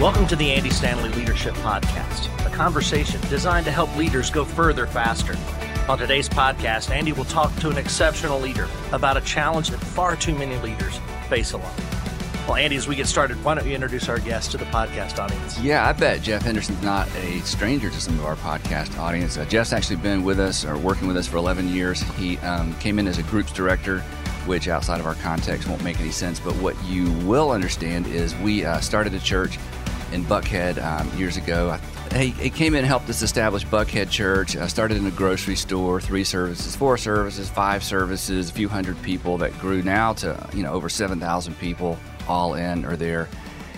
Welcome to the Andy Stanley Leadership Podcast, a conversation designed to help leaders go further faster. On today's podcast, Andy will talk to an exceptional leader about a challenge that far too many leaders face alone. Well, Andy, as we get started, why don't you introduce our guest to the podcast audience? Yeah, I bet Jeff Henderson's not a stranger to some of our podcast audience. Uh, Jeff's actually been with us or working with us for 11 years. He um, came in as a groups director, which outside of our context won't make any sense. But what you will understand is we uh, started a church in Buckhead um, years ago. He, he, came in and helped us establish Buckhead Church. I started in a grocery store, three services, four services, five services, a few hundred people that grew now to you know over 7,000 people all in or there.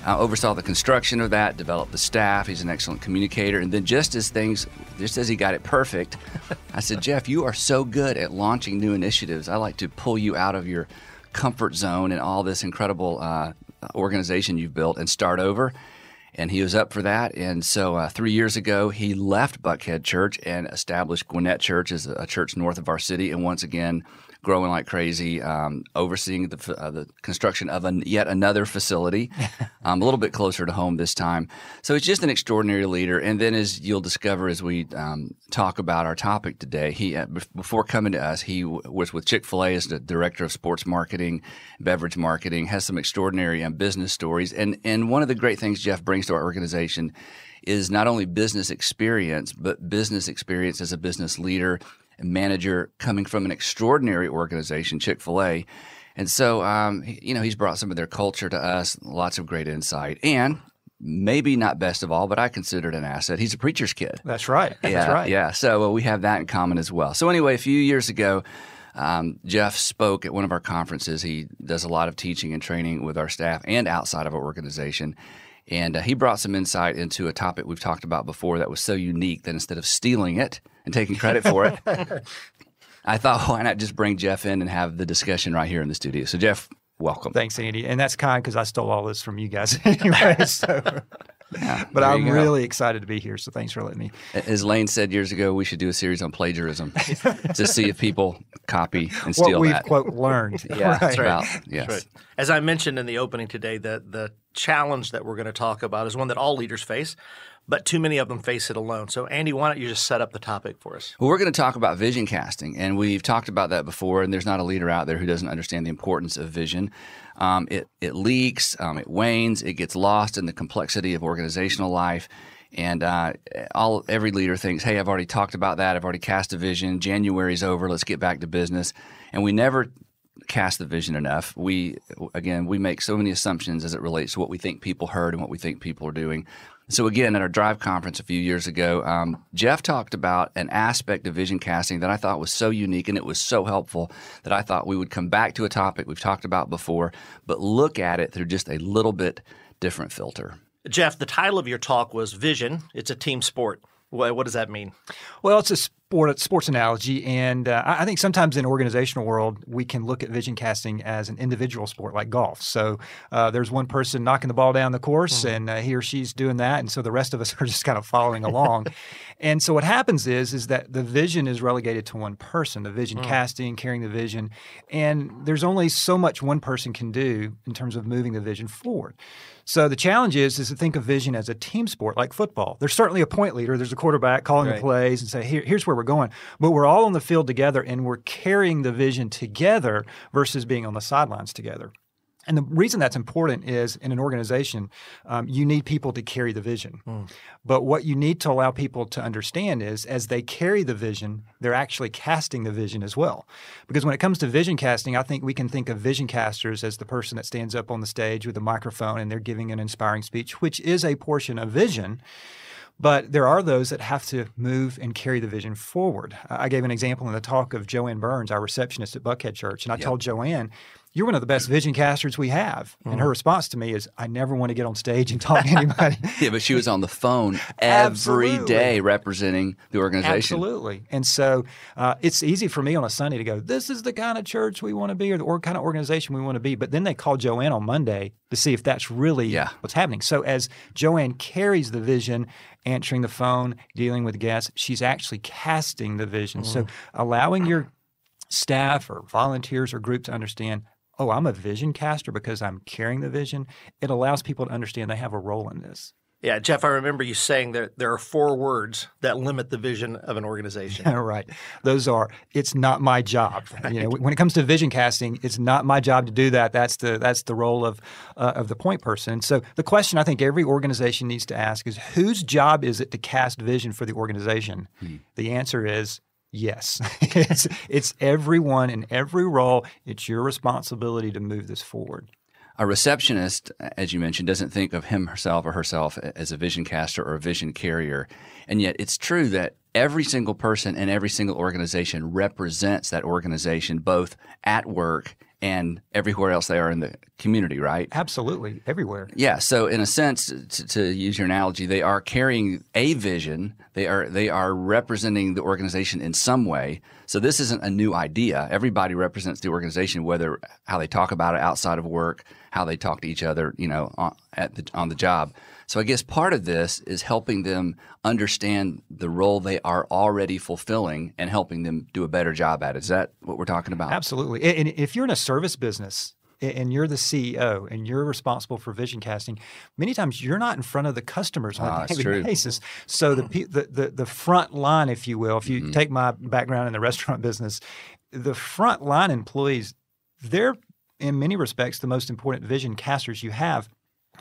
I oversaw the construction of that, developed the staff. He's an excellent communicator. And then, just as things, just as he got it perfect, I said, Jeff, you are so good at launching new initiatives. I like to pull you out of your comfort zone and all this incredible uh, organization you've built and start over. And he was up for that. And so, uh, three years ago, he left Buckhead Church and established Gwinnett Church as a church north of our city. And once again, growing like crazy, um, overseeing the, uh, the construction of an, yet another facility, um, a little bit closer to home this time. So he's just an extraordinary leader. And then, as you'll discover as we um, talk about our topic today, he uh, before coming to us, he w- was with Chick Fil A as the director of sports marketing, beverage marketing, has some extraordinary um, business stories. And and one of the great things Jeff brings to our organization is not only business experience, but business experience as a business leader manager coming from an extraordinary organization, Chick fil A. And so, um, you know, he's brought some of their culture to us, lots of great insight. And maybe not best of all, but I consider it an asset. He's a preacher's kid. That's right. Yeah, That's right. Yeah. So uh, we have that in common as well. So, anyway, a few years ago, um, Jeff spoke at one of our conferences. He does a lot of teaching and training with our staff and outside of our organization. And uh, he brought some insight into a topic we've talked about before that was so unique that instead of stealing it and taking credit for it, I thought, why not just bring Jeff in and have the discussion right here in the studio? So, Jeff, welcome. Thanks, Andy. And that's kind because I stole all this from you guys anyway. So. Yeah, but I'm really excited to be here. So thanks for letting me. As Lane said years ago, we should do a series on plagiarism to see if people copy and steal what we've that. quote learned. yeah, right. that's right. Yes. Right. As I mentioned in the opening today, the the challenge that we're going to talk about is one that all leaders face, but too many of them face it alone. So, Andy, why don't you just set up the topic for us? Well, we're going to talk about vision casting, and we've talked about that before. And there's not a leader out there who doesn't understand the importance of vision. Um, it it leaks, um, it wanes, it gets lost in the complexity of organizational life. And uh, all every leader thinks, "Hey, I've already talked about that. I've already cast a vision. January's over. Let's get back to business." And we never cast the vision enough. We again we make so many assumptions as it relates to what we think people heard and what we think people are doing. So again, at our Drive conference a few years ago, um, Jeff talked about an aspect of vision casting that I thought was so unique and it was so helpful that I thought we would come back to a topic we've talked about before, but look at it through just a little bit different filter. Jeff, the title of your talk was Vision. It's a team sport. What, what does that mean? Well, it's a sport, sports analogy, and uh, I think sometimes in organizational world we can look at vision casting as an individual sport like golf. So uh, there's one person knocking the ball down the course, mm-hmm. and uh, he or she's doing that, and so the rest of us are just kind of following along. and so what happens is is that the vision is relegated to one person, the vision mm. casting, carrying the vision, and there's only so much one person can do in terms of moving the vision forward. So the challenge is is to think of vision as a team sport like football. There's certainly a point leader, there's a quarterback calling right. the plays and say, Here, here's where we're going. But we're all on the field together and we're carrying the vision together versus being on the sidelines together. And the reason that's important is in an organization, um, you need people to carry the vision. Mm. But what you need to allow people to understand is as they carry the vision, they're actually casting the vision as well. Because when it comes to vision casting, I think we can think of vision casters as the person that stands up on the stage with a microphone and they're giving an inspiring speech, which is a portion of vision. But there are those that have to move and carry the vision forward. I gave an example in the talk of Joanne Burns, our receptionist at Buckhead Church, and I yep. told Joanne, you're one of the best vision casters we have. Mm-hmm. And her response to me is, I never want to get on stage and talk to anybody. yeah, but she was on the phone every day representing the organization. Absolutely. And so uh, it's easy for me on a Sunday to go, this is the kind of church we want to be or the or kind of organization we want to be. But then they call Joanne on Monday to see if that's really yeah. what's happening. So as Joanne carries the vision, answering the phone, dealing with guests, she's actually casting the vision. Mm-hmm. So allowing your staff or volunteers or groups to understand oh, I'm a vision caster because I'm carrying the vision, it allows people to understand they have a role in this. Yeah, Jeff, I remember you saying that there are four words that limit the vision of an organization. right. Those are it's not my job. Right. You know, when it comes to vision casting, it's not my job to do that. That's the that's the role of uh, of the point person. So the question I think every organization needs to ask is whose job is it to cast vision for the organization? Hmm. The answer is Yes, it's it's everyone in every role. It's your responsibility to move this forward. A receptionist, as you mentioned, doesn't think of him, herself, or herself as a vision caster or a vision carrier. And yet it's true that every single person in every single organization represents that organization both at work and everywhere else they are in the community, right? Absolutely, everywhere. Yeah. So, in a sense, to, to, use your analogy, they are carrying a vision. They are they are representing the organization in some way. So, this isn't a new idea. Everybody represents the organization, whether how they talk about it outside of work, how they talk to each other, you know, on, at the, on the job. So I guess part of this is helping them understand the role they are already fulfilling and helping them do a better job at it. Is that what we're talking about? Absolutely. And if you're in a service business, and you're the CEO and you're responsible for vision casting, many times you're not in front of the customers on a ah, daily basis. So the, the, the the front line, if you will, if you mm-hmm. take my background in the restaurant business, the front line employees, they're in many respects the most important vision casters you have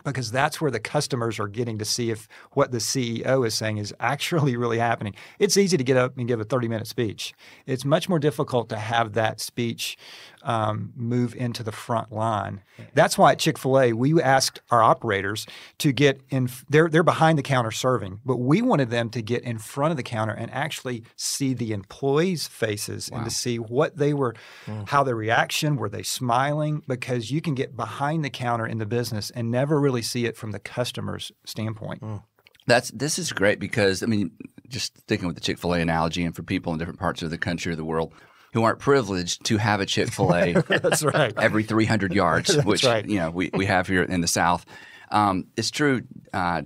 because that's where the customers are getting to see if what the CEO is saying is actually really happening. It's easy to get up and give a 30 minute speech. It's much more difficult to have that speech um, move into the front line. That's why at Chick fil A, we asked our operators to get in, they're, they're behind the counter serving, but we wanted them to get in front of the counter and actually see the employees' faces wow. and to see what they were, mm. how their reaction, were they smiling? Because you can get behind the counter in the business and never really see it from the customer's standpoint. Mm. That's this is great because I mean, just sticking with the Chick Fil A analogy, and for people in different parts of the country or the world, who aren't privileged to have a Chick Fil A. That's right. Every 300 yards, which right. you know we, we have here in the South. Um, it's true. Uh,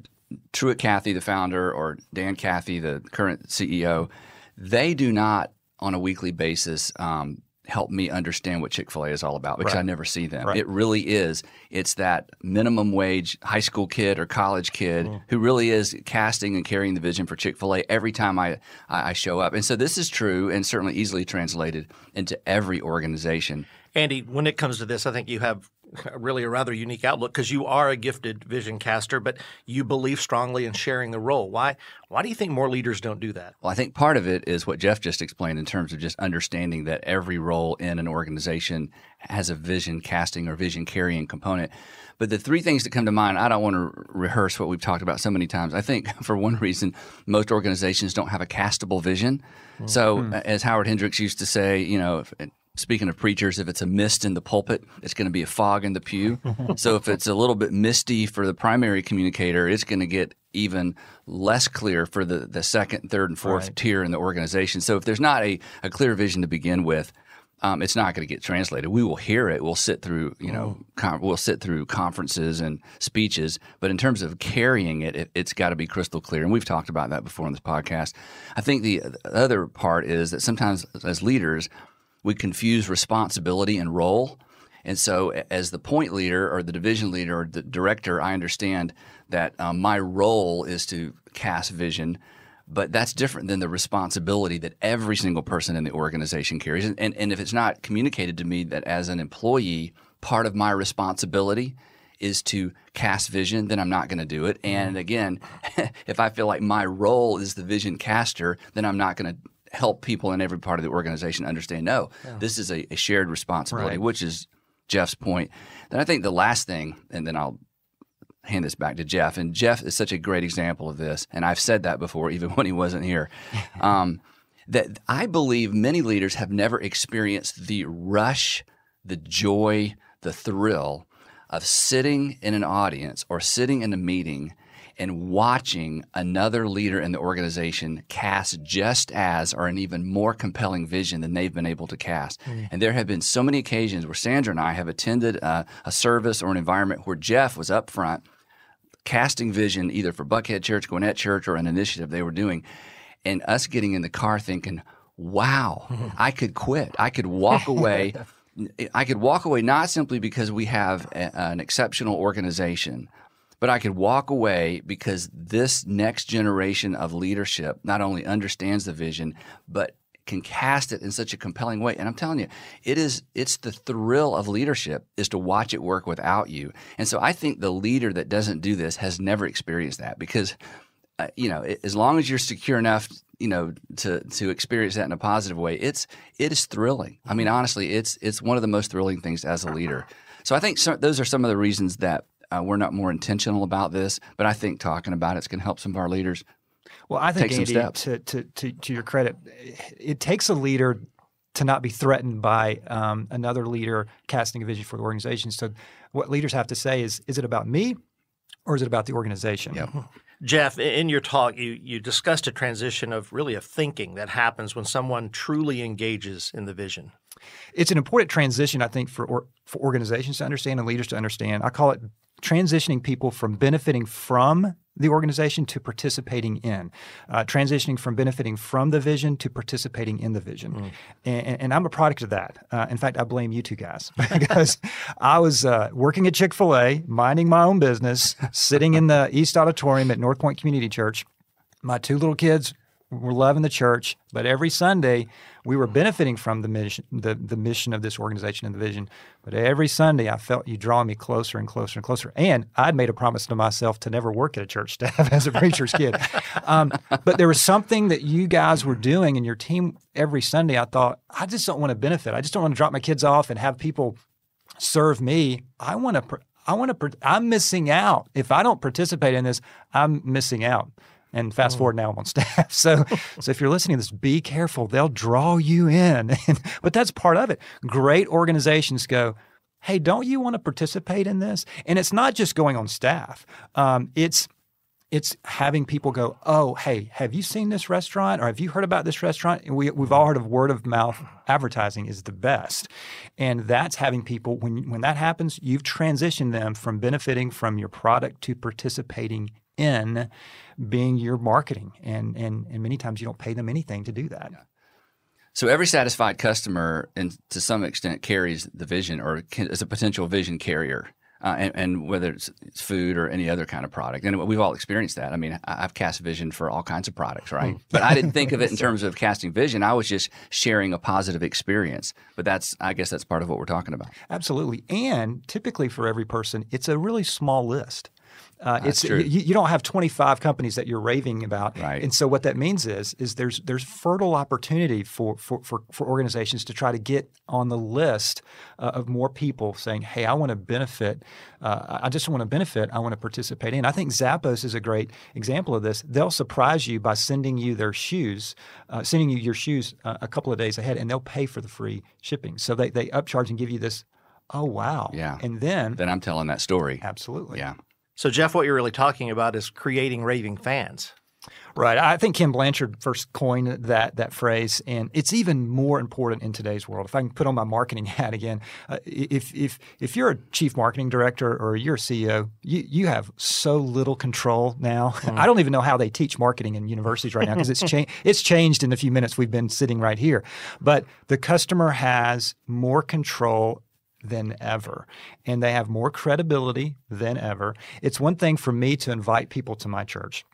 Truett Cathy, the founder, or Dan Cathy, the current CEO, they do not on a weekly basis um, help me understand what Chick fil A is all about because right. I never see them. Right. It really is. It's that minimum wage high school kid or college kid mm. who really is casting and carrying the vision for Chick fil A every time I, I show up. And so this is true and certainly easily translated into every organization. Andy, when it comes to this, I think you have really a rather unique outlook because you are a gifted vision caster, but you believe strongly in sharing the role. Why? Why do you think more leaders don't do that? Well, I think part of it is what Jeff just explained in terms of just understanding that every role in an organization has a vision casting or vision carrying component. But the three things that come to mind, I don't want to rehearse what we've talked about so many times. I think for one reason, most organizations don't have a castable vision. Mm-hmm. So, hmm. as Howard Hendricks used to say, you know, Speaking of preachers, if it's a mist in the pulpit, it's going to be a fog in the pew. so if it's a little bit misty for the primary communicator, it's going to get even less clear for the, the second, third, and fourth right. tier in the organization. So if there's not a, a clear vision to begin with, um, it's not going to get translated. We will hear it. We'll sit through, you know, oh. com- we'll sit through conferences and speeches. But in terms of carrying it, it has got to be crystal clear. And we've talked about that before in this podcast. I think the other part is that sometimes as leaders, we confuse responsibility and role. And so, as the point leader or the division leader or the director, I understand that um, my role is to cast vision, but that's different than the responsibility that every single person in the organization carries. And, and, and if it's not communicated to me that as an employee, part of my responsibility is to cast vision, then I'm not going to do it. And mm-hmm. again, if I feel like my role is the vision caster, then I'm not going to help people in every part of the organization understand no, yeah. this is a, a, shared responsibility, right. which is Jeff's point. Then I think the last thing, and then I'll hand this back to Jeff. And Jeff is such a great example of this. And I've said that before, even when he wasn't here. Um, that I believe many leaders have never experienced the rush, the joy, the thrill of sitting in an audience or sitting in a meeting and watching another leader in the organization cast just as or an even more compelling vision than they've been able to cast. Mm. And there have been so many occasions where Sandra and I have attended a, a service or an environment where Jeff was up front casting vision either for Buckhead Church, Gwinnett Church, or an initiative they were doing, and us getting in the car thinking, wow, I could quit. I could walk away I could walk away not simply because we have a, an exceptional organization, but I could walk away because this next generation of leadership not only understands the vision, but can cast it in such a compelling way. And I'm telling you, it is it's the thrill of leadership is to watch it work without you. And so I think the leader that doesn't do this has never experienced that because uh, you know, as long as you're secure enough, you know, to to experience that in a positive way, it's it is thrilling. I mean, honestly, it's it's one of the most thrilling things as a leader. So I think those are some of the reasons that uh, we're not more intentional about this. But I think talking about it's going to help some of our leaders. Well, I think take Andy, steps. To, to to to your credit, it takes a leader to not be threatened by um, another leader casting a vision for the organization. So, what leaders have to say is: Is it about me, or is it about the organization? Yep. Jeff, in your talk, you, you discussed a transition of really of thinking that happens when someone truly engages in the vision. It's an important transition, I think, for or, for organizations to understand and leaders to understand. I call it transitioning people from benefiting from the organization to participating in, uh, transitioning from benefiting from the vision to participating in the vision. Mm. And, and, I'm a product of that. Uh, in fact, I blame you two guys because I was uh, working at Chick fil A, minding my own business, sitting in the East Auditorium at North Point Community Church. My two little kids were loving the church, but every Sunday we were benefiting from the mission, the, the mission of this organization and the vision. But every Sunday I felt you drawing me closer and closer and closer. And I'd made a promise to myself to never work at a church staff as a preacher's kid. Um, but there was something that you guys were doing in your team every Sunday. I thought, I just don't want to benefit. I just don't want to drop my kids off and have people serve me. I want to. I want to. I'm missing out if I don't participate in this. I'm missing out. And fast oh. forward now I'm on staff. So, so if you're listening to this, be careful. They'll draw you in. but that's part of it. Great organizations go, hey, don't you want to participate in this? And it's not just going on staff. Um, it's it's having people go, oh, hey, have you seen this restaurant or have you heard about this restaurant? And we, we've all heard of word of mouth advertising is the best. And that's having people, when, when that happens, you've transitioned them from benefiting from your product to participating in being your marketing. And, and, and many times you don't pay them anything to do that. Yeah. So every satisfied customer, and to some extent, carries the vision or can, is a potential vision carrier. Uh, and, and, whether it's, it's, food or any other kind of product. And we've all experienced that. I mean, I've cast vision for all kinds of products, right? Hmm. but I didn't think of it in terms of casting vision. I was just sharing a positive experience. But that's, I guess, that's part of what we're talking about. Absolutely. And typically for every person, it's a really small list. Uh, it's. You, you, don't have 25 companies that you're raving about, right. and so what that means is is there's there's fertile opportunity for for for, for organizations to try to get on the list uh, of more people saying, "Hey, I want to benefit. Uh, I just want to benefit. I want to participate in." I think Zappos is a great example of this. They'll surprise you by sending you their shoes, uh, sending you your shoes uh, a couple of days ahead, and they'll pay for the free shipping. So they they upcharge and give you this. Oh wow! Yeah, and then then I'm telling that story. Absolutely. Yeah. So, Jeff, what you're really talking about is creating raving fans. Right. I think Ken Blanchard first coined that that phrase, and it's even more important in today's world. If I can put on my marketing hat again, uh, if if if you're a chief marketing director or you're a CEO, you you have so little control now. Mm. I don't even know how they teach marketing in universities right now because it's changed. It's changed in the few minutes we've been sitting right here. But the customer has more control than ever. And they have more credibility than ever. It's one thing for me to invite people to my church.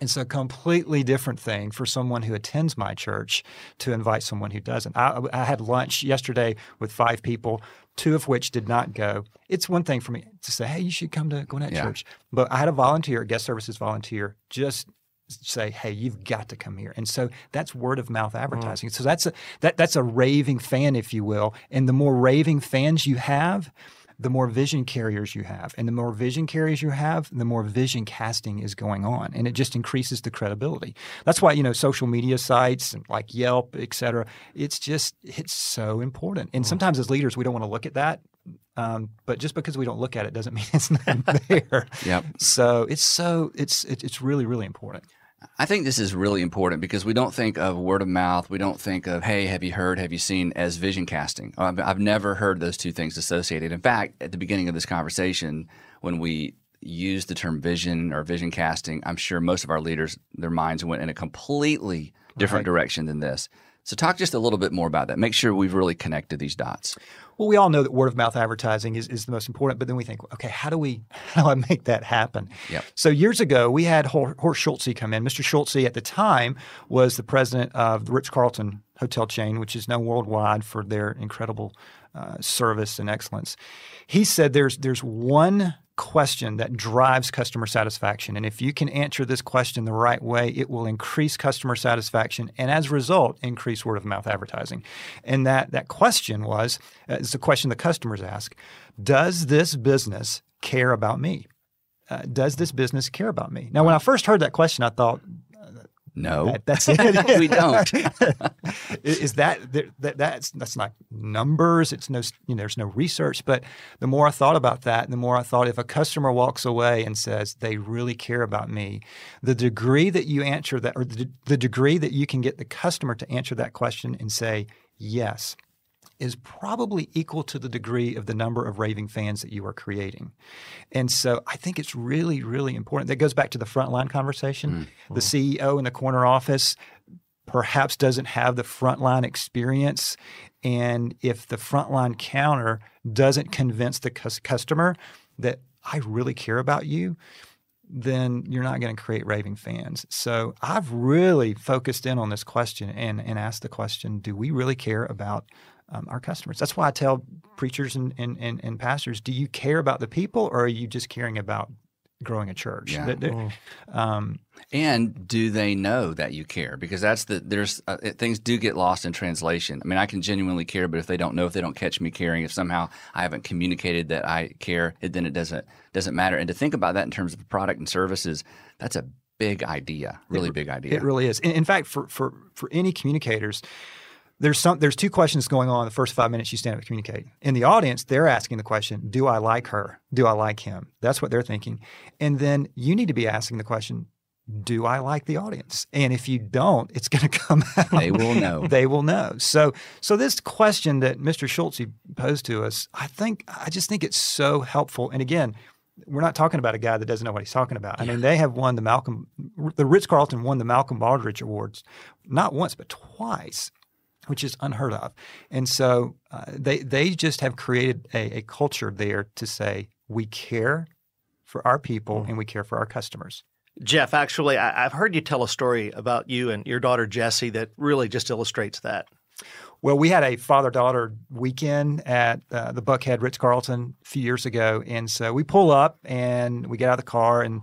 It's a completely different thing for someone who attends my church to invite someone who doesn't. I, I, had lunch yesterday with five people, two of which did not go. It's one thing for me to say, hey, you should come to Gwinnett yeah. Church. But I had a volunteer, a guest services volunteer, just say, "Hey, you've got to come here." And so that's word of mouth mm. advertising. Mm. So that's a that that's a raving fan, if you will. And the more raving fans you have, the more vision carriers you have, and the more vision carriers you have, the more vision casting is going on, and it just increases the credibility. That's why you know social media sites like Yelp, et cetera. It's just it's so important. And mm. sometimes as leaders, we don't want to look at that um, but just because we don't look at it doesn't mean it's not there. yep. So it's so it's it's really really important. I think this is really important because we don't think of word of mouth. We don't think of, hey, have you heard, have you seen as vision casting. Uh, I've, I've never heard those two things associated. In fact, at the beginning of this conversation, when we used the term vision or vision casting, I'm sure most of our leaders, their minds went in a completely different right. direction than this. So, talk just a little bit more about that. Make sure we've really connected these dots. Well, we all know that word of mouth advertising is, is the most important, but then we think, okay, how do we how do I make that happen? Yep. So years ago, we had Horst Schulze come in. Mr. Schulze at the time was the president of the Ritz Carlton hotel chain, which is known worldwide for their incredible uh, service and excellence. He said there's there's one question that drives customer satisfaction. And if you can answer this question the right way, it will increase customer satisfaction and as a result, increase word of mouth advertising. And that, that question was uh, it's a question the customers ask Does this business care about me? Uh, does this business care about me? Now, when I first heard that question, I thought, no, that, that's it. we don't. is that, that that's that's not numbers? It's no you know, there's no research. But the more I thought about that, the more I thought if a customer walks away and says they really care about me, the degree that you answer that, or the, the degree that you can get the customer to answer that question and say yes, is probably equal to the degree of the number of raving fans that you are creating. And so I think it's really, really important. That goes back to the frontline conversation. Mm-hmm. The CEO in the corner office perhaps doesn't have the frontline experience. And if the frontline counter doesn't convince the customer that I really care about you, then you're not going to create raving fans. So I've really focused in on this question and, and asked the question do we really care about um, our customers. That's why I tell preachers and, and, and, and, pastors, do you care about the people or are you just caring about growing a church? Yeah. Mm. Um, and do they know that you care? Because that's the there's uh, things do get lost in translation. I mean, I can genuinely care, but if they don't know, if they don't catch me caring, if somehow I haven't communicated that I care, it, then it doesn't doesn't matter. And to think about that in terms of product and services, that's a big idea, really it, big idea. It really is. In, in fact, for for for any communicators there's some there's two questions going on in the first five minutes you stand up and communicate. In the audience, they're asking the question, do I like her? Do I like him? That's what they're thinking. And then you need to be asking the question, do I like the audience? And if you don't, it's going to come out. They will know. they will know. So, so this question that Mr. Schulze posed to us, I think, I just think it's so helpful. And again, we're not talking about a guy that doesn't know what he's talking about. I mean, they have won the Malcolm, the Ritz Carlton won the Malcolm Baldrige Awards, not once but twice which is unheard of. And so uh, they they just have created a, a, culture there to say we care for our people mm. and we care for our customers. Jeff, actually, I, have heard you tell a story about you and your daughter Jessie that really just illustrates that. Well, we had a father daughter weekend at uh, the Buckhead Ritz Carlton a few years ago. And so we pull up and we get out of the car and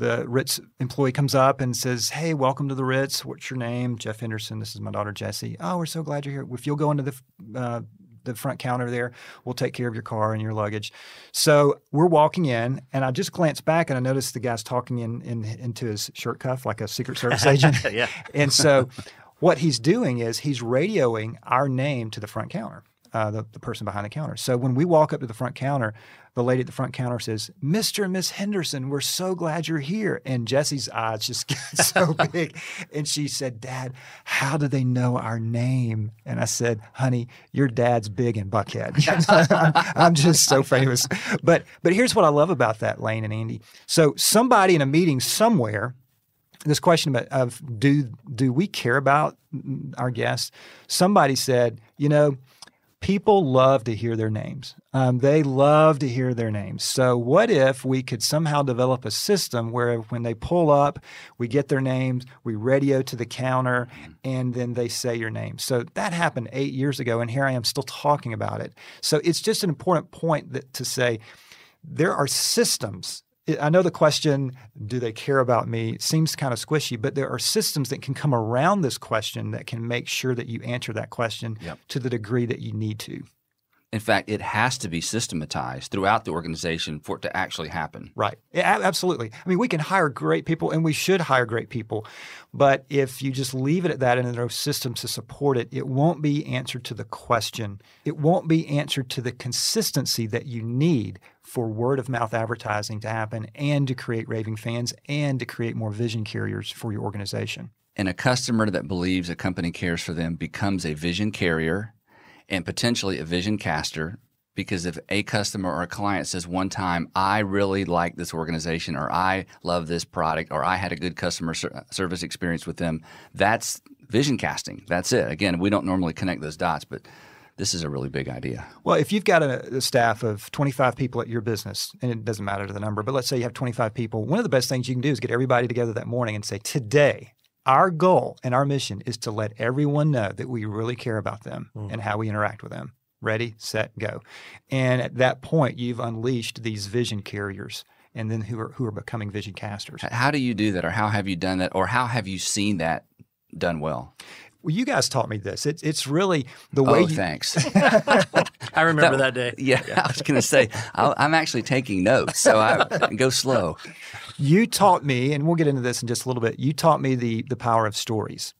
the Ritz employee comes up and says, "Hey, welcome to the Ritz. What's your name?" Jeff Henderson. This is my daughter Jessie. Oh, we're so glad you're here. If you'll go into the uh, the front counter there, we'll take care of your car and your luggage. So we're walking in, and I just glance back and I notice the guy's talking in, in into his shirt cuff like a Secret Service agent. yeah. And so what he's doing is he's radioing our name to the front counter. Uh, the, the person behind the counter. So when we walk up to the front counter, the lady at the front counter says, Mr. and Miss Henderson, we're so glad you're here. And Jessie's eyes just get so big. And she said, Dad, how do they know our name? And I said, honey, your dad's big in Buckhead. I'm, I'm just so famous. But but here's what I love about that, Lane and Andy. So somebody in a meeting somewhere this question about of do do we care about our guests? Somebody said, you know, people love to hear their names. Um, they love to hear their names. So, what if we could somehow develop a system where when they pull up, we get their names, we radio to the counter, and then they say your name? So, that happened eight years ago, and here I am still talking about it. So, it's just an important point that, to say there are systems I know the question, do they care about me, seems kind of squishy, but there are systems that can come around this question that can make sure that you answer that question yep. to the degree that you need to. In fact, it has to be systematized throughout the organization for it to actually happen. Right. Yeah, absolutely. I mean, we can hire great people and we should hire great people. But if you just leave it at that and there are no systems to support it, it won't be answered to the question. It won't be answered to the consistency that you need for word of mouth advertising to happen and to create raving fans and to create more vision carriers for your organization. And a customer that believes a company cares for them becomes a vision carrier and potentially a vision caster because if a customer or a client says one time i really like this organization or i love this product or i had a good customer ser- service experience with them that's vision casting. That's it. Again, we don't normally connect those dots, but this is a really big idea. Well, if you've got a, a, staff of 25 people at your business, and it doesn't matter to the number, but let's say you have 25 people, one of the best things you can do is get everybody together that morning and say, today, our goal and our mission is to let everyone know that we really care about them mm. and how we interact with them. Ready, set, go. And at that point, you've unleashed these vision carriers and then who are who are becoming vision casters. How do you do that or how have you done that or how have you seen that done well? Well, you guys taught me this. It's it's really the way. Oh, you... thanks. I remember that, that day. Yeah, yeah, I was going to say i am actually taking notes, so I go slow. You taught me, and we'll get into this in just a little bit. You taught me the the power of stories.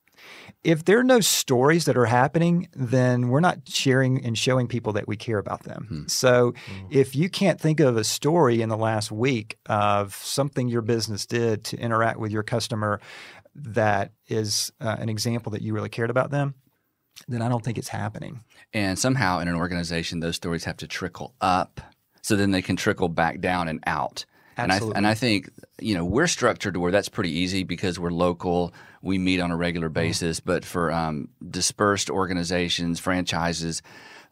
If there are no stories that are happening, then we're not sharing and showing people that we care about them. Hmm. So, hmm. if you can't think of a story in the last week of something your business did to interact with your customer that is uh, an example that you really cared about them, then I don't think it's happening. And somehow in an organization, those stories have to trickle up so then they can trickle back down and out. Absolutely. And I, and I think, you know, we're structured to where that's pretty easy because we're local. We meet on a regular mm-hmm. basis. Mm-hmm. But for um, dispersed organizations, franchises,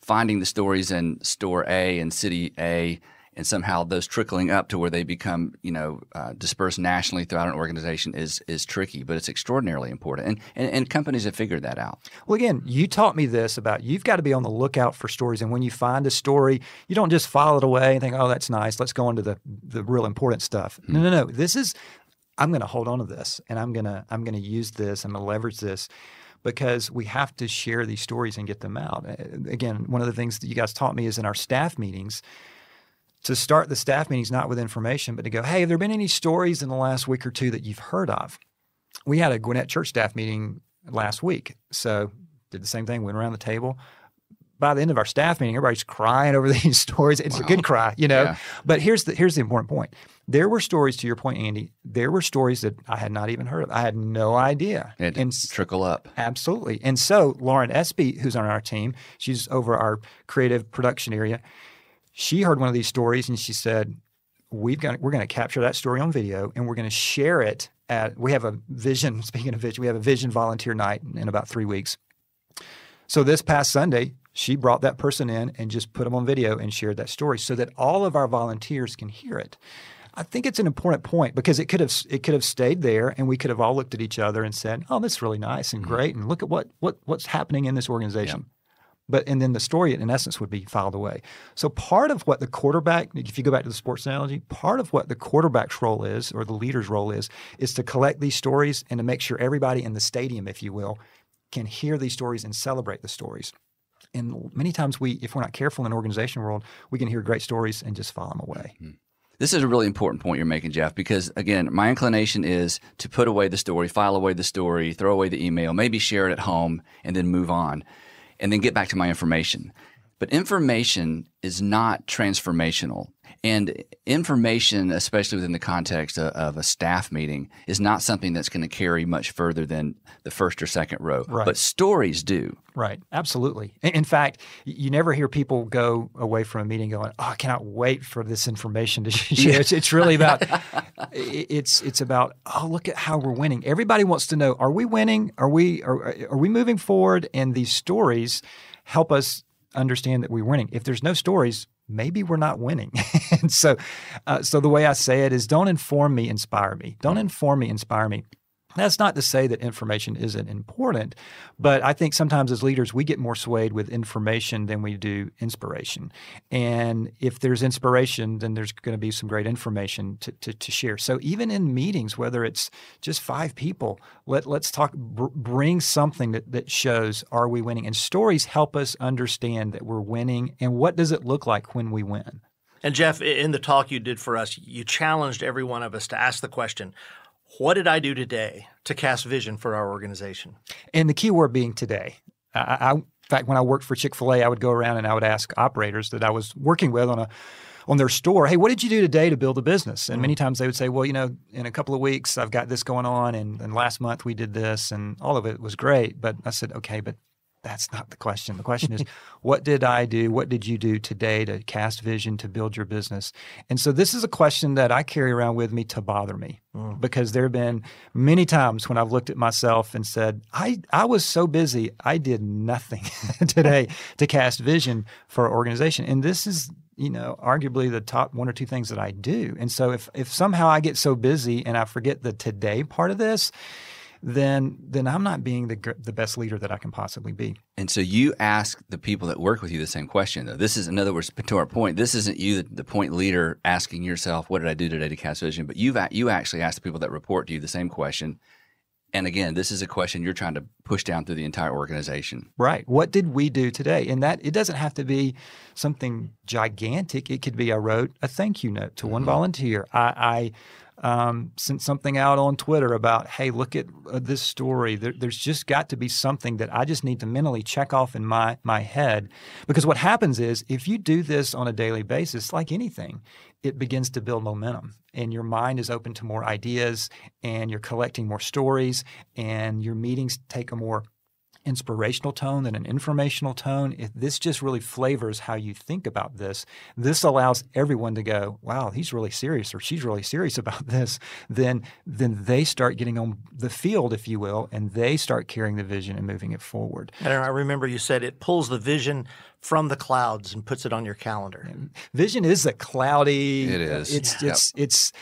finding the stories in store A and city A and somehow those trickling up to where they become, you know, uh, dispersed nationally throughout an organization is is tricky, but it's extraordinarily important, and, and and companies have figured that out. Well, again, you taught me this about you've got to be on the lookout for stories, and when you find a story, you don't just file it away and think, oh, that's nice, let's go into the the real important stuff. Mm-hmm. No, no, no. This is I'm going to hold on to this, and I'm gonna I'm going to use this, I'm going to leverage this because we have to share these stories and get them out. Again, one of the things that you guys taught me is in our staff meetings to start the staff meetings not with information, but to go, hey, have there been any stories in the last week or two that you've heard of? We had a Gwinnett Church staff meeting last week. So did the same thing, went around the table. By the end of our staff meeting, everybody's crying over these stories. It's wow. a good cry, you know. Yeah. But here's the here's the important point. There were stories, to your point, Andy. There were stories that I had not even heard of. I had no idea. It and trickle up. Absolutely. And so Lauren Espy, who's on our team, she's over our creative production area she heard one of these stories and she said, "We've got we're going to capture that story on video and we're going to share it at we have a vision speaking of vision we have a vision volunteer night in about 3 weeks." So this past Sunday, she brought that person in and just put them on video and shared that story so that all of our volunteers can hear it. I think it's an important point because it could have it could have stayed there and we could have all looked at each other and said, "Oh, this is really nice and mm-hmm. great and look at what what what's happening in this organization." But and then the story in essence would be filed away. So part of what the quarterback, if you go back to the sports analogy, part of what the quarterback's role is or the leader's role is, is to collect these stories and to make sure everybody in the stadium, if you will, can hear these stories and celebrate the stories. And many times we, if we're not careful in the organization world, we can hear great stories and just file them away. Mm-hmm. This is a really important point you're making, Jeff, because again, my inclination is to put away the story, file away the story, throw away the email, maybe share it at home, and then move on and then get back to my information. But information is not transformational. And information, especially within the context of, of, a staff meeting, is not something that's going to carry much further than the first or second row. Right. But stories do. Right. Absolutely. In fact, you never hear people go away from a meeting going, "Oh, I cannot wait for this information to share." Yeah. It's, it's really about it's it's about oh, look at how we're winning. Everybody wants to know: Are we winning? Are we are, are we moving forward? And these stories help us understand that we're winning. If there's no stories, maybe we're not winning. and so, uh, so the way I say it is, don't inform me, inspire me. Don't inform me, inspire me. That's not to say that information isn't important, but I think sometimes as leaders, we get more swayed with information than we do inspiration. And if there's inspiration, then there's going to be some great information to, to, to share. So even in meetings, whether it's just five people, let, let's talk, br- bring something that, that shows are we winning? And stories help us understand that we're winning and what does it look like when we win. And Jeff, in the talk you did for us, you challenged every one of us to ask the question what did I do today to cast vision for our organization? And the key word being today. I, I, in fact, when I worked for Chick fil A, I would go around and I would ask operators that I was working with on a on their store, hey, what did you do today to build a business? And mm-hmm. many times they would say, well, you know, in a couple of weeks, I've got this going on, and, and last month we did this, and all of it was great. But I said, okay, but That's not the question. The question is, what did I do? What did you do today to cast vision to build your business? And so this is a question that I carry around with me to bother me mm. because there have been many times when I've looked at myself and said, I, I was so busy, I did nothing today to cast vision for our organization. And this is you know, arguably the top one or two things that I do. And so if if somehow I get so busy and I forget the today part of this, then then I'm not being the the best leader that I can possibly be. And so you ask the people that work with you the same question though. This is in other words to our point. This isn't you the point leader asking yourself what did I do today to cast vision, but you've you actually ask the people that report to you the same question and again, this is a question you're trying to push down through the entire organization. Right. What did we do today? And that it doesn't have to be something gigantic. It could be I wrote a thank you note to one mm-hmm. volunteer. I, I um, sent something out on Twitter about, hey, look at uh, this story. There, there's just got to be something that I just need to mentally check off in my my head, because what happens is if you do this on a daily basis, like anything, it begins to build momentum and your mind is open to more ideas and you're collecting more stories and your meetings take a more inspirational tone than an informational tone. If this just really flavors how you think about this, this allows everyone to go, wow, he's really serious or she's really serious about this. Then, then they start getting on the field, if you will, and they start carrying the vision and moving it forward. And I remember you said it pulls the vision from the clouds and puts it on your calendar. Vision is a cloudy. It is. It's yeah. it's it's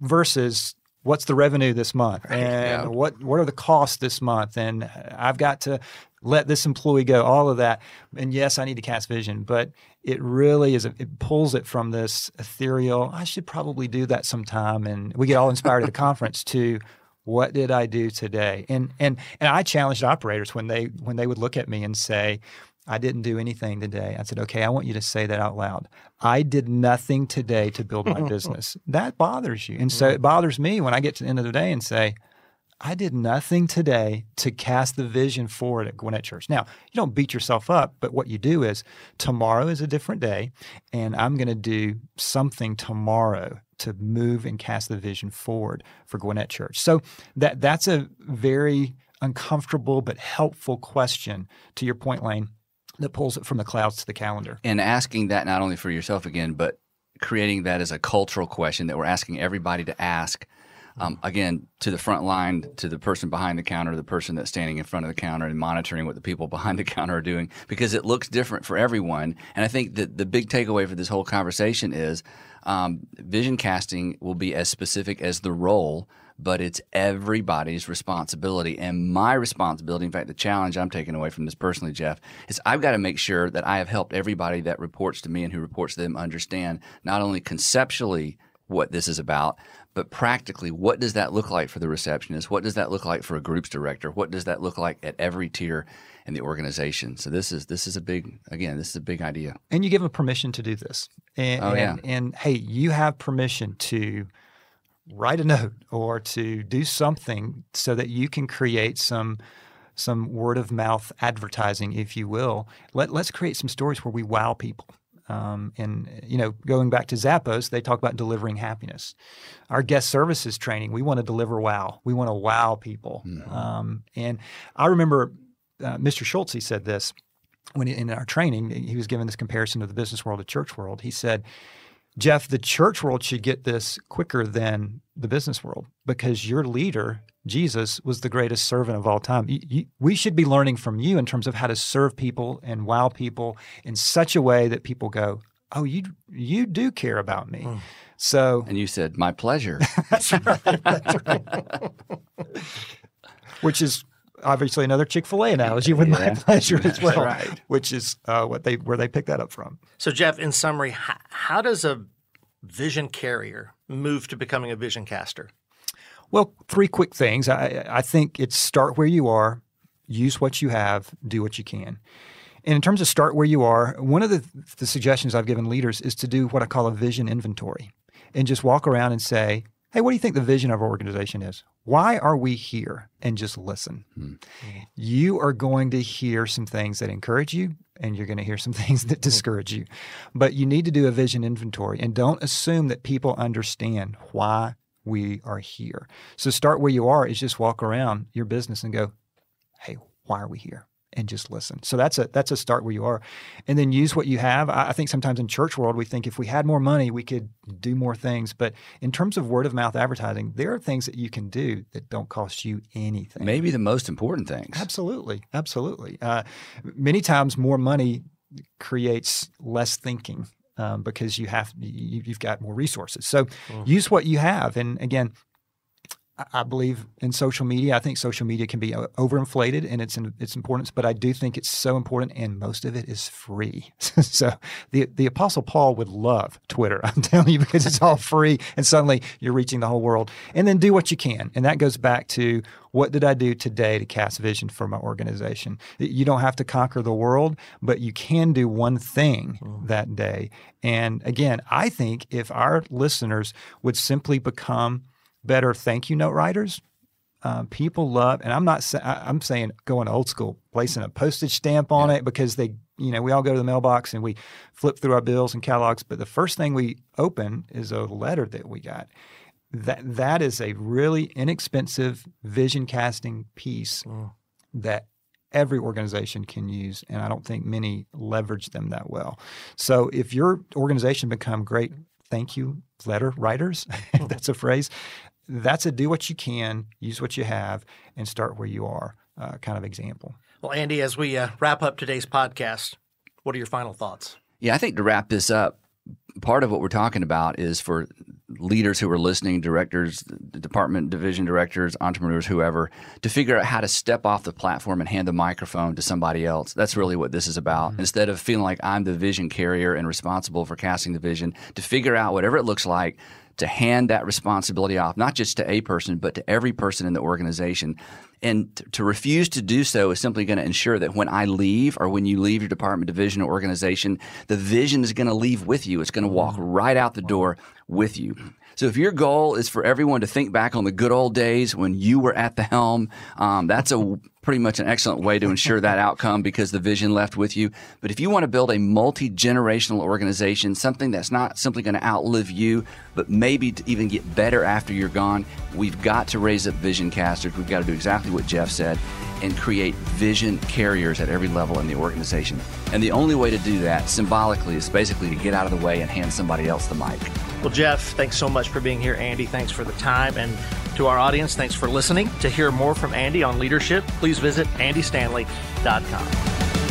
versus what's the revenue this month? And yeah. what what are the costs this month? And I've got to let this employee go all of that. And yes I need to cast vision but it really is it pulls it from this ethereal I should probably do that sometime. And we get all inspired at a conference to what did I do today? And and and I challenged operators when they when they would look at me and say I didn't do anything today. I said, okay, I want you to say that out loud. I did nothing today to build my business. That bothers you. And so it bothers me when I get to the end of the day and say, I did nothing today to cast the vision forward at Gwinnett Church. Now, you don't beat yourself up, but what you do is tomorrow is a different day, and I'm going to do something tomorrow to move and cast the vision forward for Gwinnett Church. So that that's a very uncomfortable but helpful question to your point, Lane that pulls it from the clouds to the calendar. And asking that not only for yourself again, but creating that as a cultural question that we're asking everybody to ask. Um, again, to the front line, to the person behind the counter, the person that's standing in front of the counter and monitoring what the people behind the counter are doing, because it looks different for everyone. And I think that the big takeaway for this whole conversation is um, vision casting will be as specific as the role but it's everybody's responsibility. And my responsibility, in fact, the challenge I'm taking away from this personally, Jeff, is I've got to make sure that I have helped everybody that reports to me and who reports to them understand not only conceptually what this is about, but practically, what does that look like for the receptionist? What does that look like for a groups director? What does that look like at every tier in the organization? So this is this is a big again, this is a big idea. And you give them permission to do this. And, oh, yeah. and, and hey, you have permission to write a note or to do something so that you can create some some word of mouth advertising, if you will. Let, let's create some stories where we wow people. Um, and you know, going back to Zappos, they talk about delivering happiness. Our guest services training, we want to deliver wow. We want to wow people. Mm-hmm. Um, and I remember uh, Mr. Schulze. He said this when he, in our training. He was given this comparison of the business world to church world. He said, Jeff, the church world should get this quicker than the business world because your leader, Jesus, was the greatest servant of all time. You, you, we should be learning from you in terms of how to serve people and wow people in such a way that people go, "Oh, you you do care about me." Mm. So, and you said, "My pleasure." that's right. That's right. Which is obviously another Chick Fil A analogy with yeah. my pleasure as well, right. which is uh, what they where they picked that up from. So, Jeff, in summary, how, how does a vision carrier move to becoming a vision caster? Well, three quick things. I, I think it's start where you are, use what you have, do what you can. And in terms of start where you are, one of the, the suggestions I've given leaders is to do what I call a vision inventory and just walk around and say, hey, what do you think the vision of our organization is? Why are we here? And just listen. Hmm. You are going to hear some things that encourage you, and you're going to hear some things that discourage you. But you need to do a vision inventory and don't assume that people understand why we are here. So start where you are is just walk around your business and go, hey, why are we here? And just listen. So that's a that's a start where you are, and then use what you have. I, I think sometimes in church world we think if we had more money we could do more things, but in terms of word of mouth advertising, there are things that you can do that don't cost you anything. Maybe the most important things. Absolutely, absolutely. Uh, many times more money creates less thinking um, because you have you, have got more resources. So mm. use what you have, and again, I believe in social media. I think social media can be uh, overinflated in its in its importance, but I do think it's so important, and most of it is free. so the the Apostle Paul would love Twitter. I'm telling you because it's all free, and suddenly you're reaching the whole world. And then do what you can, and that goes back to what did I do today to cast vision for my organization. You don't have to conquer the world, but you can do one thing mm. that day. And again, I think if our listeners would simply become better thank you note writers. Uh, people love, and I'm not. Sa- I'm saying going old school, placing a postage stamp on yeah. it because they, you know, we all go to the mailbox and we flip through our bills and catalogs. But the first thing we open is a letter that we got. That that is a really inexpensive vision casting piece mm. that every organization can use, and I don't think many leverage them that well. So if your organization become great thank you letter writers, if that's a phrase, that's a do what you can, use what you have, and start where you are uh, kind of example. Well, Andy, as we uh, wrap up today's podcast, what are your final thoughts? Yeah, I think to wrap this up, part of what we're talking about is for leaders who are listening, directors, department division directors, entrepreneurs, whoever, to figure out how to step off the platform and hand the microphone to somebody else. That's really what this is about. Mm-hmm. Instead of feeling like I'm the vision carrier and responsible for casting the vision, to figure out whatever it looks like to hand that responsibility off, not just to a person, but to every person in the organization. And to refuse to do so is simply going to ensure that when I leave or when you leave your department, division, or organization, the vision is going to leave with you. It's going to walk right out the door with you. So if your goal is for everyone to think back on the good old days when you were at the helm, um, that's a pretty much an excellent way to ensure that outcome because the vision left with you. But if you want to build a multi generational organization, something that's not simply going to outlive you, but maybe even get better after you're gone, we've got to raise up vision casters. We've got to do exactly what Jeff said and create vision carriers at every level in the organization. And the only way to do that symbolically is basically to get out of the way and hand somebody else the mic. Well, Jeff, thanks so much for being here. Andy, thanks for the time. And to our audience, thanks for listening. To hear more from Andy on leadership, please visit andystanley.com.